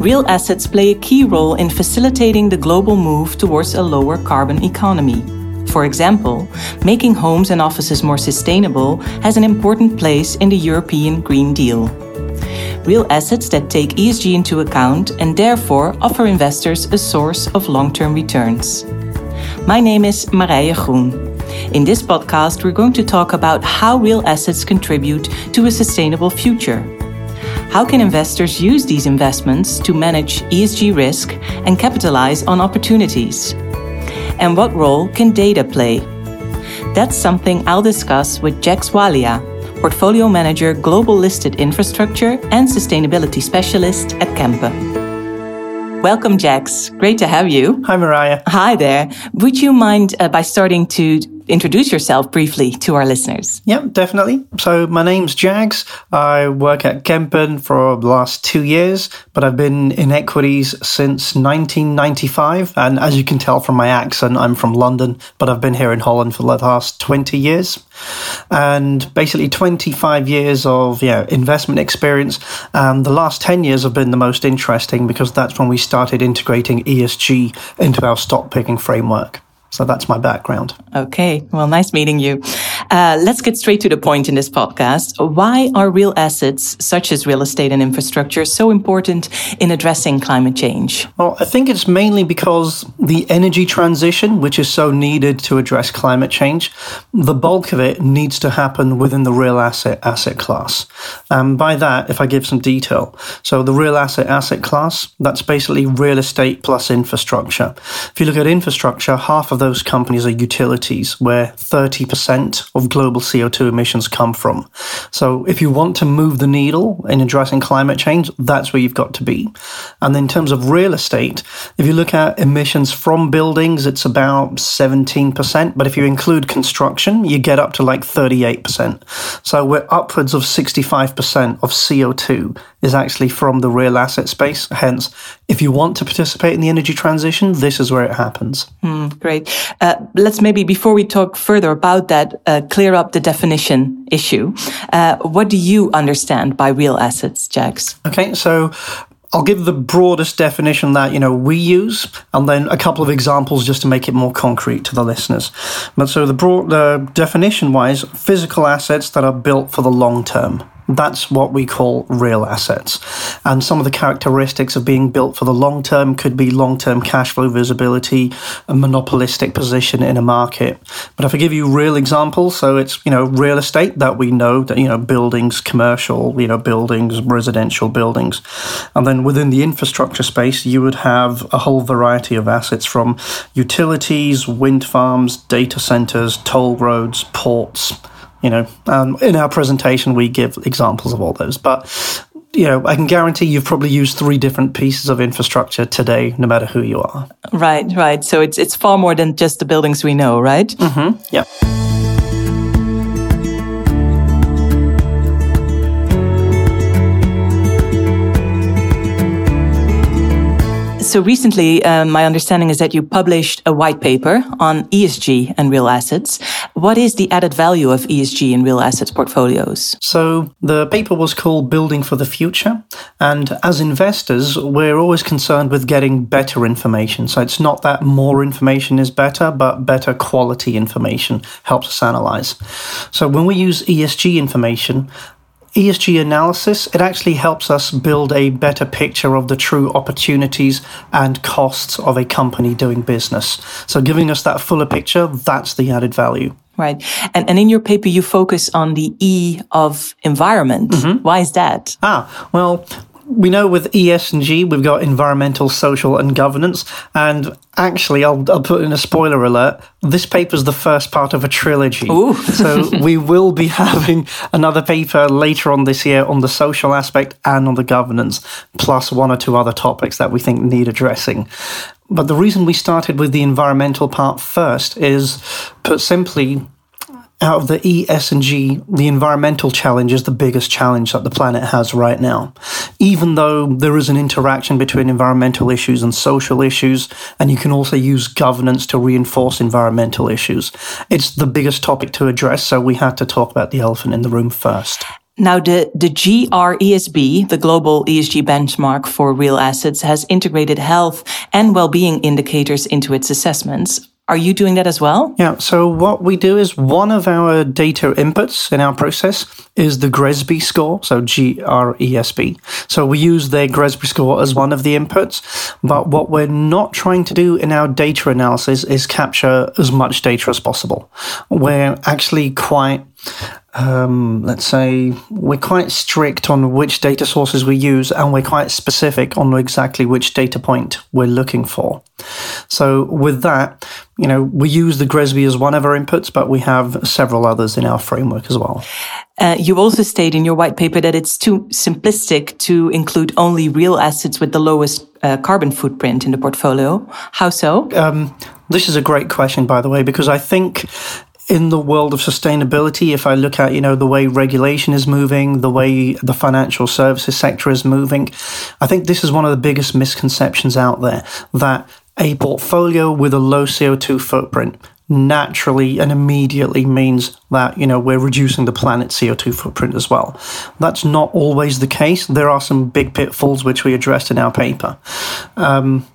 real assets play a key role in facilitating the global move towards a lower carbon economy. For example, making homes and offices more sustainable has an important place in the European Green Deal. Real assets that take ESG into account and therefore offer investors a source of long term returns. My name is Marije Groen. In this podcast, we're going to talk about how real assets contribute to a sustainable future. How can investors use these investments to manage ESG risk and capitalize on opportunities? And what role can data play? That's something I'll discuss with Jags Walia, Portfolio Manager, Global Listed Infrastructure and Sustainability Specialist at Kempen. Welcome, Jags. Great to have you. Hi, Marije. Hi there. Would you mind uh, by starting to introduce yourself briefly to our listeners? Yeah, definitely. So my name's Jags. I work at Kempen for the last two years, but I've been in equities since 1995. And as you can tell from my accent, I'm from London, but I've been here in Holland for the last 20 years. And basically 25 years of yeah, investment experience. And the last 10 years have been the most interesting because that's when we started integrating ESG into our stock picking framework. So that's my background. Okay. Well, nice meeting you. Uh, let's get straight to the point in this podcast. Why are real assets, such as real estate and infrastructure, so important in addressing climate change? Well, I think it's mainly because the energy transition, which is so needed to address climate change, the bulk of it needs to happen within the real asset asset class. And by that, if I give some detail, so the real asset asset class, that's basically real estate plus infrastructure. If you look at infrastructure, half of those companies are utilities, where 30% of global CO2 emissions come from. So if you want to move the needle in addressing climate change, that's where you've got to be. And in terms of real estate, if you look at emissions from buildings, it's about 17%. But if you include construction, you get up to like 38%. So we're upwards of 65% of CO2 is actually from the real asset space. Hence, if you want to participate in the energy transition, this is where it happens. Mm, great. Uh, let's maybe, before we talk further about that, uh, clear up the definition issue. Uh, what do you understand by real assets, Jags? Okay, so I'll give the broadest definition that you know we use, and then a couple of examples just to make it more concrete to the listeners. But so the broad the definition wise, physical assets that are built for the long term. That's what we call real assets. And some of the characteristics of being built for the long term could be long term cash flow visibility, a monopolistic position in a market. But if I give you real examples, so it's, you know, real estate that we know that, you know, buildings, commercial, you know, buildings, residential buildings. And then within the infrastructure space, you would have a whole variety of assets from utilities, wind farms, data centers, toll roads, ports you know, um, in our presentation, we give examples of all those. But, you know, I can guarantee you've probably used three different pieces of infrastructure today, no matter who you are. Right, right. So it's, it's far more than just the buildings we know, right? Mm-hmm. Yeah. So recently, um, my understanding is that you published a white paper on ESG and real assets. What is the added value of ESG in real assets portfolios? So the paper was called Building for the Future. And as investors, we're always concerned with getting better information. So it's not that more information is better, but better quality information helps us analyze. So when we use ESG information, ESG analysis, it actually helps us build a better picture of the true opportunities and costs of a company doing business. So, giving us that fuller picture, that's the added value. Right. And, and in your paper, you focus on the E of environment. Mm-hmm. Why is that? Ah, well, we know with ESG we've got environmental, social, and governance. And actually, I'll, I'll put in a spoiler alert. This paper is the first part of a trilogy. so we will be having another paper later on this year on the social aspect and on the governance, plus one or two other topics that we think need addressing. But the reason we started with the environmental part first is, put simply, out of the E, S, and G, the environmental challenge is the biggest challenge that the planet has right now. Even though there is an interaction between environmental issues and social issues, and you can also use governance to reinforce environmental issues, it's the biggest topic to address, so we had to talk about the elephant in the room first. Now, the, the GRESB, the global ESG benchmark for real assets, has integrated health and well-being indicators into its assessments. Are you doing that as well? Yeah. So what we do is one of our data inputs in our process is the GRESB score. So G R E S B. So we use their GRESB score as one of the inputs. But what we're not trying to do in our data analysis is capture as much data as possible. We're actually quite um, let's say we're quite strict on which data sources we use and we're quite specific on exactly which data point we're looking for. So with that, you know, we use the GRESB as one of our inputs, but we have several others in our framework as well. Uh, you also state in your white paper that it's too simplistic to include only real assets with the lowest uh, carbon footprint in the portfolio. How so? Um, this is a great question, by the way, because I think in the world of sustainability, if I look at, you know, the way regulation is moving, the way the financial services sector is moving, I think this is one of the biggest misconceptions out there that a portfolio with a low CO2 footprint naturally and immediately means that you know we're reducing the planet's CO2 footprint as well. That's not always the case. There are some big pitfalls which we addressed in our paper. Um,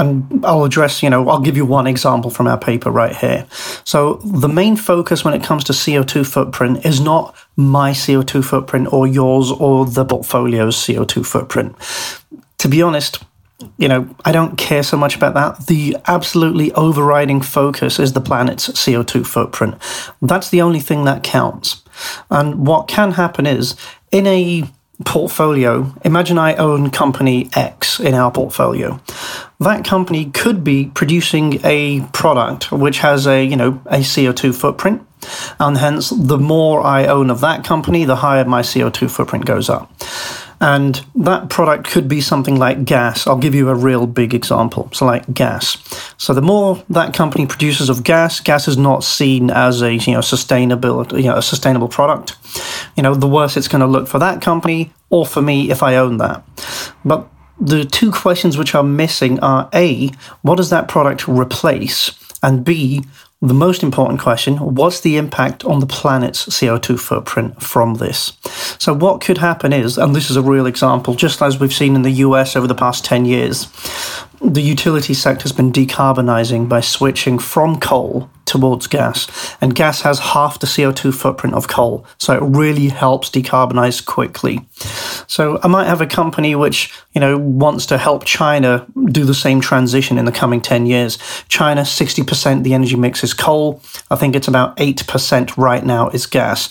and I'll address, you know, I'll give you one example from our paper right here. So the main focus when it comes to CO2 footprint is not my CO2 footprint or yours or the portfolio's CO2 footprint. To be honest, you know, I don't care so much about that. The absolutely overriding focus is the planet's CO2 footprint. That's the only thing that counts. And what can happen is in a portfolio, imagine I own company X in our portfolio. That company could be producing a product which has a, you know, a CO2 footprint. And hence, the more I own of that company, the higher my CO2 footprint goes up. And that product could be something like gas. I'll give you a real big example. So, like gas. So, the more that company produces of gas, gas is not seen as a you know sustainable you know a sustainable product. You know, the worse it's going to look for that company or for me if I own that. But the two questions which are missing are A, what does that product replace? And B, the most important question what's the impact on the planet's CO2 footprint from this? So, what could happen is, and this is a real example, just as we've seen in the US over the past 10 years, the utility sector has been decarbonizing by switching from coal towards gas. And gas has half the CO2 footprint of coal. So it really helps decarbonize quickly. So I might have a company which, you know, wants to help China do the same transition in the coming 10 years. China, 60% the energy mix is coal. I think it's about 8% right now is gas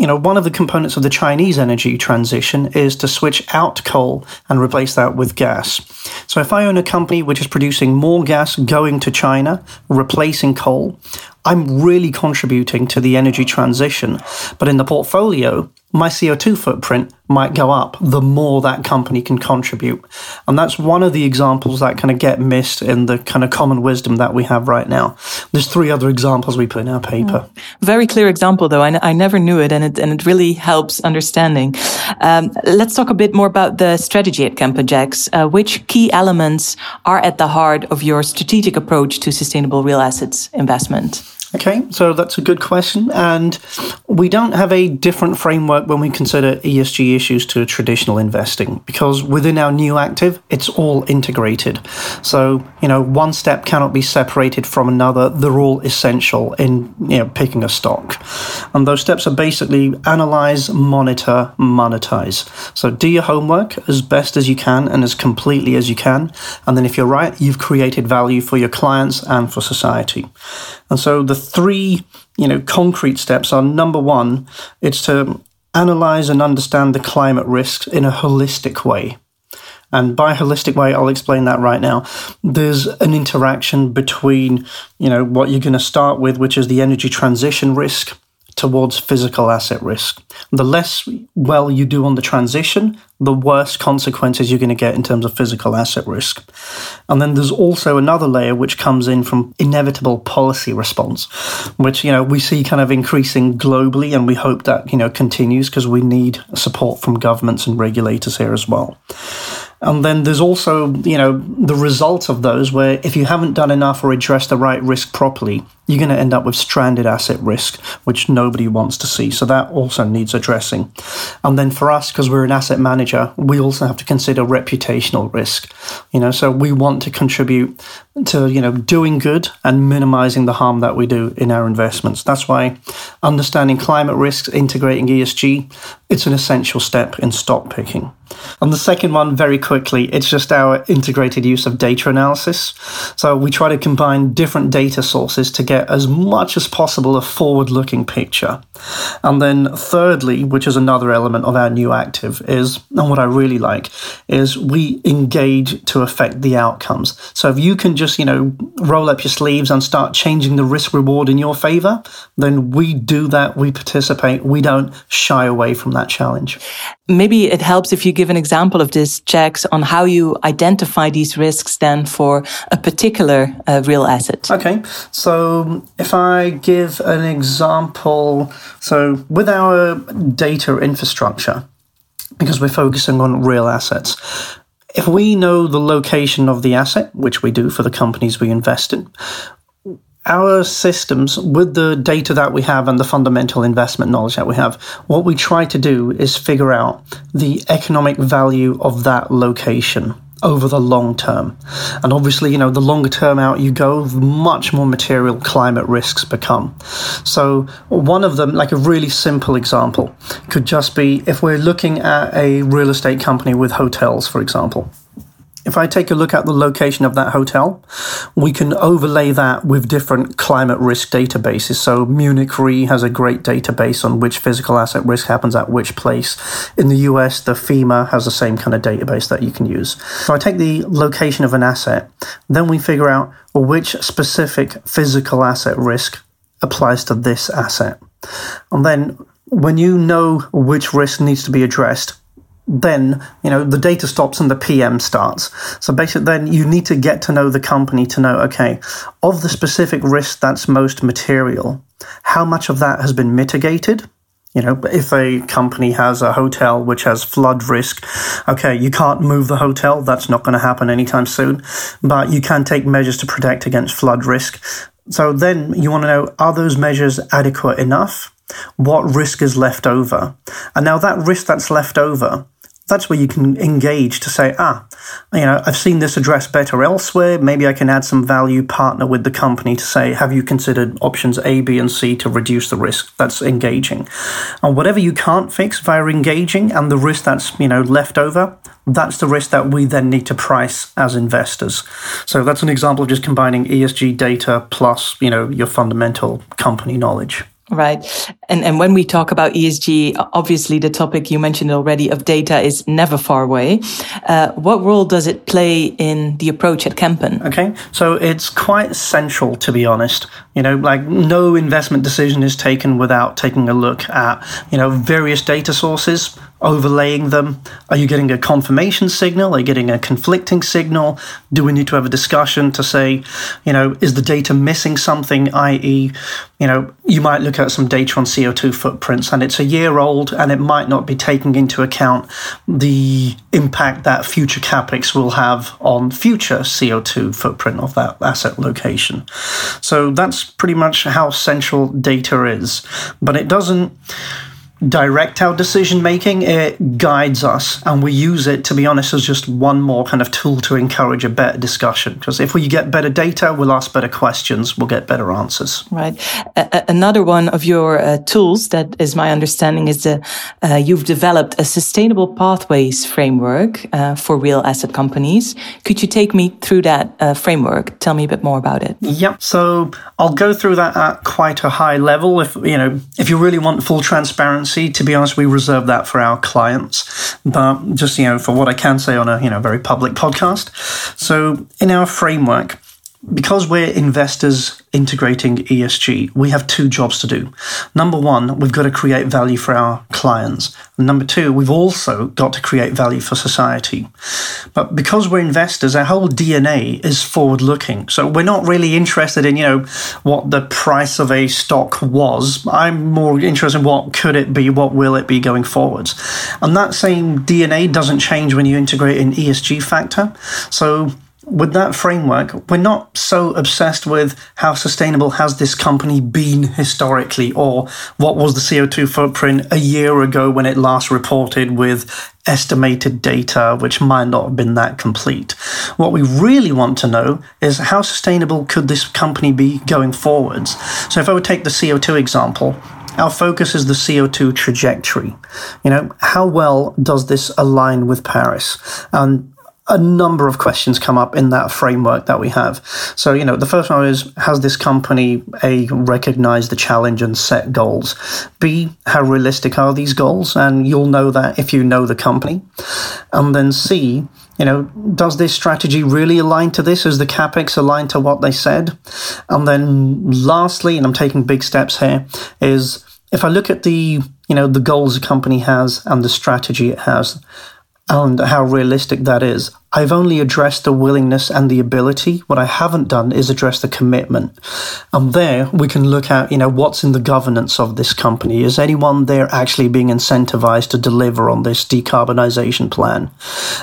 you know, one of the components of the Chinese energy transition is to switch out coal and replace that with gas. So if I own a company which is producing more gas going to China, replacing coal, I'm really contributing to the energy transition. But in the portfolio, my CO2 footprint might go up the more that company can contribute. And that's one of the examples that kind of get missed in the kind of common wisdom that we have right now. There's three other examples we put in our paper. Mm. Very clear example, though. I, n- I never knew it, and it, and it really helps understanding. Um, let's talk a bit more about the strategy at Kempen, Jags. Uh, which key elements are at the heart of your strategic approach to sustainable real assets investment? Okay, so that's a good question. And we don't have a different framework when we consider ESG issues to traditional investing because within our new active, it's all integrated. So, you know, one step cannot be separated from another. They're all essential in, you know, picking a stock. And those steps are basically analyze, monitor, monetize. So do your homework as best as you can and as completely as you can. And then if you're right, you've created value for your clients and for society. And so the three, you know, concrete steps are number one, it's to analyze and understand the climate risks in a holistic way. And by holistic way, I'll explain that right now. There's an interaction between, you know, what you're going to start with, which is the energy transition risk towards physical asset risk. The less well you do on the transition, the worst consequences you're going to get in terms of physical asset risk. And then there's also another layer which comes in from inevitable policy response, which, you know, we see kind of increasing globally and we hope that, you know, continues because we need support from governments and regulators here as well. And then there's also, you know, the result of those where if you haven't done enough or addressed the right risk properly, you're going to end up with stranded asset risk, which nobody wants to see. So that also needs addressing. And then for us, because we're an asset manager, we also have to consider reputational risk. You know, so we want to contribute to, you know, doing good and minimizing the harm that we do in our investments. That's why understanding climate risks, integrating ESG, it's an essential step in stock picking. And the second one, very quickly, it's just our integrated use of data analysis. So we try to combine different data sources to get as much as possible a forward looking picture. And then, thirdly, which is another element of our new active, is, and what I really like, is we engage to affect the outcomes. So if you can just, you know, roll up your sleeves and start changing the risk reward in your favor, then we do that, we participate, we don't shy away from that challenge. Maybe it helps if you give an example of this Jags on how you identify these risks then for a particular uh, real asset. Okay, so if I give an example, so with our data infrastructure, because we're focusing on real assets, if we know the location of the asset, which we do for the companies we invest in, our systems, with the data that we have and the fundamental investment knowledge that we have, what we try to do is figure out the economic value of that location over the long term. And obviously, you know, the longer term out you go, much more material climate risks become. So, one of them, like a really simple example, could just be if we're looking at a real estate company with hotels, for example. If I take a look at the location of that hotel, we can overlay that with different climate risk databases. So Munich Re has a great database on which physical asset risk happens at which place. In the US, the FEMA has the same kind of database that you can use. So I take the location of an asset, then we figure out which specific physical asset risk applies to this asset. And then when you know which risk needs to be addressed, then you know the data stops and the PM starts. So basically, then you need to get to know the company to know okay, of the specific risk that's most material, how much of that has been mitigated. You know, if a company has a hotel which has flood risk, okay, you can't move the hotel. That's not going to happen anytime soon, but you can take measures to protect against flood risk. So then you want to know are those measures adequate enough? What risk is left over? And now that risk that's left over, that's where you can engage to say, ah, you know, I've seen this address better elsewhere. Maybe I can add some value, partner with the company to say, have you considered options A, B, and C to reduce the risk? That's engaging. And whatever you can't fix via engaging and the risk that's, you know, left over, that's the risk that we then need to price as investors. So that's an example of just combining ESG data plus, you know, your fundamental company knowledge. Right. And, and when we talk about ESG, obviously the topic you mentioned already of data is never far away. Uh, what role does it play in the approach at Kempen? Okay. So it's quite central, to be honest. You know, like no investment decision is taken without taking a look at, you know, various data sources, overlaying them? Are you getting a confirmation signal? Are you getting a conflicting signal? Do we need to have a discussion to say, you know, is the data missing something? I.e., you know, you might look at some data on CO2 footprints and it's a year old and it might not be taking into account the impact that future capex will have on future CO2 footprint of that asset location. So that's pretty much how central data is. But it doesn't direct our decision making, it guides us, and we use it, to be honest, as just one more kind of tool to encourage a better discussion. Because if we get better data, we'll ask better questions, we'll get better answers. Right. another one of your uh, tools that is my understanding is that uh, you've developed a sustainable pathways framework uh, for real asset companies. Could you take me through that uh, framework? Tell me a bit more about it. Yep. So I'll go through that at quite a high level. If you know, if you really want full transparency to be honest, we reserve that for our clients. But just, you know, for what I can say on a, you know, very public podcast. So in our framework, because we're investors integrating ESG, we have two jobs to do. Number one, we've got to create value for our clients. Number two, we've also got to create value for society. But because we're investors, our whole DNA is forward looking. So we're not really interested in, you know, what the price of a stock was. I'm more interested in what could it be, what will it be going forwards. And that same DNA doesn't change when you integrate an ESG factor. So with that framework, we're not so obsessed with how sustainable has this company been historically or what was the CO2 footprint a year ago when it last reported with estimated data, which might not have been that complete. What we really want to know is how sustainable could this company be going forwards? So if I would take the CO2 example, our focus is the CO2 trajectory. You know, how well does this align with Paris? And a number of questions come up in that framework that we have. So, you know, the first one is has this company A recognized the challenge and set goals? B, how realistic are these goals? And you'll know that if you know the company. And then C, you know, does this strategy really align to this? Is the capex aligned to what they said? And then lastly, and I'm taking big steps here, is if I look at the, you know, the goals a company has and the strategy it has, and how realistic that is. I've only addressed the willingness and the ability. What I haven't done is address the commitment. And there we can look at, you know, what's in the governance of this company. Is anyone there actually being incentivized to deliver on this decarbonization plan?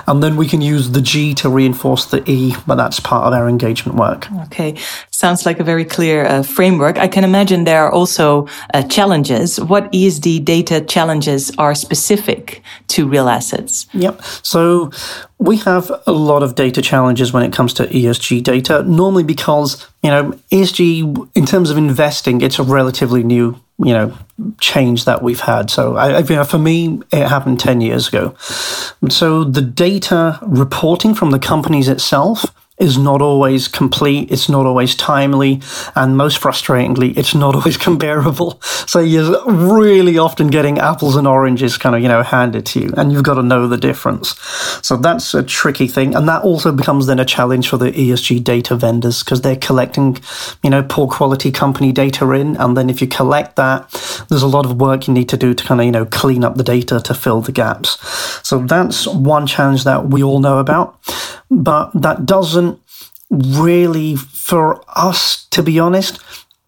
And then we can use the G to reinforce the E, but that's part of our engagement work. Okay. Sounds like a very clear uh, framework. I can imagine there are also uh, challenges. What ESG data challenges are specific to real assets? Yep. So we have a lot of data challenges when it comes to ESG data, normally because, you know, ESG, in terms of investing, it's a relatively new, you know, change that we've had. So, I, you know, for me, it happened 10 years ago. So, the data reporting from the companies itself is not always complete, it's not always timely, and most frustratingly, it's not always comparable. So you're really often getting apples and oranges kind of, you know, handed to you, and you've got to know the difference. So that's a tricky thing. And that also becomes then a challenge for the ESG data vendors because they're collecting, you know, poor quality company data in. And then if you collect that, there's a lot of work you need to do to kind of, you know, clean up the data to fill the gaps. So that's one challenge that we all know about but that doesn't really, for us, to be honest,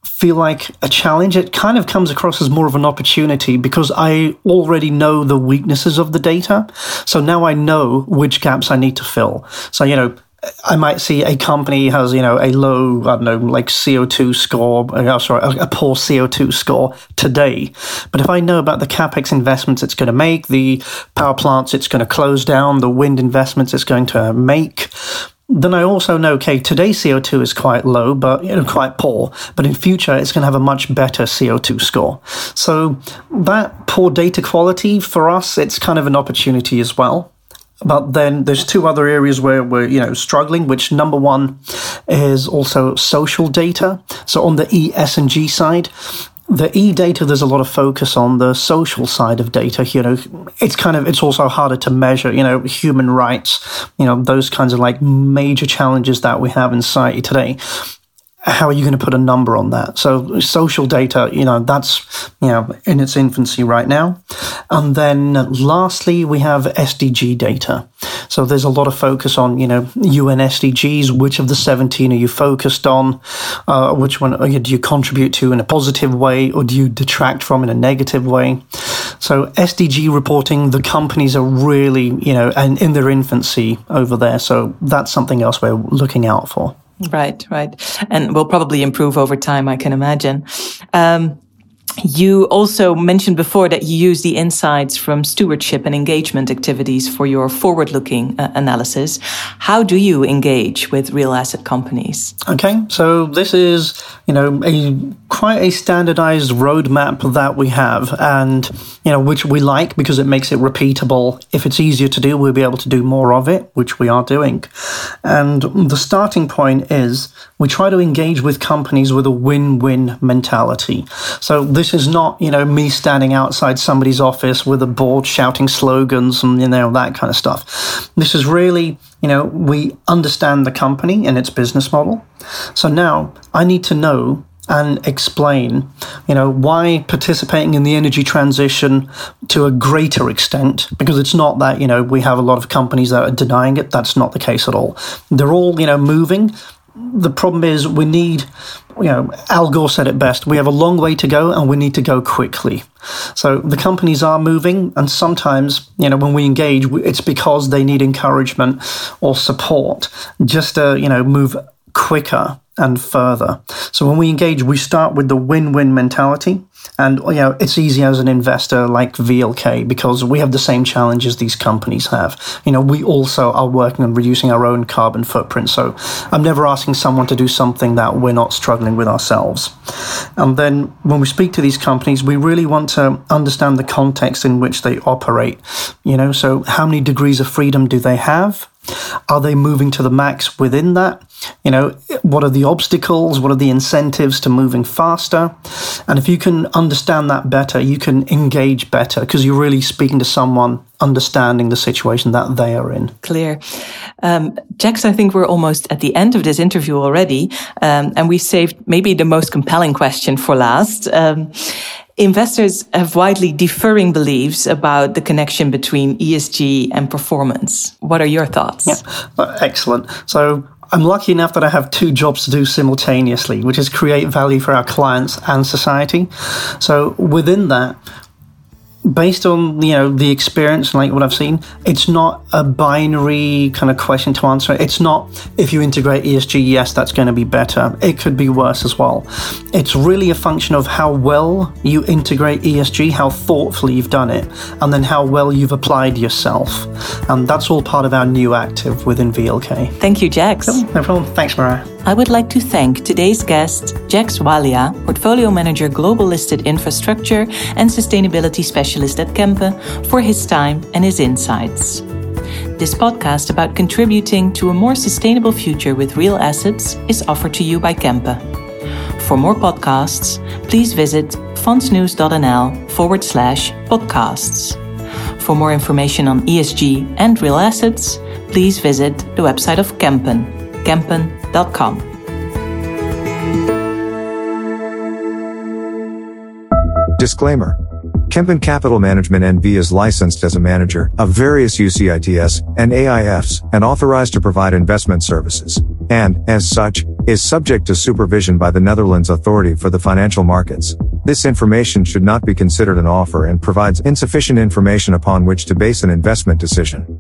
feel like a challenge. It kind of comes across as more of an opportunity because I already know the weaknesses of the data. So now I know which gaps I need to fill. So, you know, I might see a company has, you know, a low, I don't know, like CO2 score, uh, sorry, a, a poor CO2 score today. But if I know about the capex investments it's going to make, the power plants it's going to close down, the wind investments it's going to make, then I also know, okay, today's CO2 is quite low, but you know, quite poor. But in future, it's going to have a much better CO2 score. So that poor data quality for us, it's kind of an opportunity as well. But then there's two other areas where we're, you know, struggling, which number one is also social data. So on the E, S, and G side, the e data there's a lot of focus on the social side of data you know it's kind of it's also harder to measure you know human rights you know those kinds of like major challenges that we have in society today how are you going to put a number on that? So social data, you know, that's you know in its infancy right now. And then lastly, we have SDG data. So there's a lot of focus on you know UN SDGs. Which of the 17 are you focused on? Uh, which one do you contribute to in a positive way, or do you detract from in a negative way? So SDG reporting, the companies are really you know and in their infancy over there. So that's something else we're looking out for. Right, right. And will probably improve over time, I can imagine. Um, you also mentioned before that you use the insights from stewardship and engagement activities for your forward looking uh, analysis. How do you engage with real asset companies? Okay, so this is, you know, a quite a standardized roadmap that we have and, you know, which we like because it makes it repeatable. If it's easier to do, we'll be able to do more of it, which we are doing. And the starting point is we try to engage with companies with a win win mentality. So this is not, you know, me standing outside somebody's office with a board shouting slogans and, you know, that kind of stuff. This is really, you know, we understand the company and its business model. So now I need to know and explain, you know, why participating in the energy transition to a greater extent, because it's not that, you know, we have a lot of companies that are denying it. That's not the case at all. They're all, you know, moving. The problem is we need, you know, Al Gore said it best. We have a long way to go and we need to go quickly. So the companies are moving, and sometimes, you know, when we engage, it's because they need encouragement or support just to, you know, move quicker and further. So when we engage, we start with the win-win mentality. And you know, it's easy as an investor like VLK because we have the same challenges these companies have. You know, we also are working on reducing our own carbon footprint. So I'm never asking someone to do something that we're not struggling with ourselves. And then when we speak to these companies, we really want to understand the context in which they operate. You know, so how many degrees of freedom do they have? Are they moving to the max within that? You know, what are the obstacles? What are the incentives to moving faster? And if you can understand that better, you can engage better because you're really speaking to someone understanding the situation that they are in. Clear. Um, Jags, I think we're almost at the end of this interview already. Um, and we saved maybe the most compelling question for last. Um, investors have widely differing beliefs about the connection between ESG and performance. What are your thoughts? Yeah, excellent. So I'm lucky enough that I have two jobs to do simultaneously, which is create value for our clients and society. So within that, based on you know the experience like what i've seen it's not a binary kind of question to answer. It's not if you integrate esg yes that's going to be better. It could be worse as well. It's really a function of how well you integrate esg how thoughtfully you've done it and then how well you've applied yourself. And that's all part of our new active within vlk thank you jags no problem. Thanks Marije I would like to thank today's guest, Jags Walia, Portfolio Manager Global Listed Infrastructure and Sustainability Specialist at Kempen, for his time and his insights. This podcast about contributing to a more sustainable future with real assets is offered to you by Kempen. For more podcasts, please visit fondsnieuws.nl forward slash podcasts. For more information on ESG and real assets, please visit the website of Kempen, kempen.com. Disclaimer Kempen Capital Management NV is licensed as a manager of various UCITS and AIFs and authorized to provide investment services, and, as such, is subject to supervision by the Netherlands Authority for the Financial Markets. This information should not be considered an offer and provides insufficient information upon which to base an investment decision.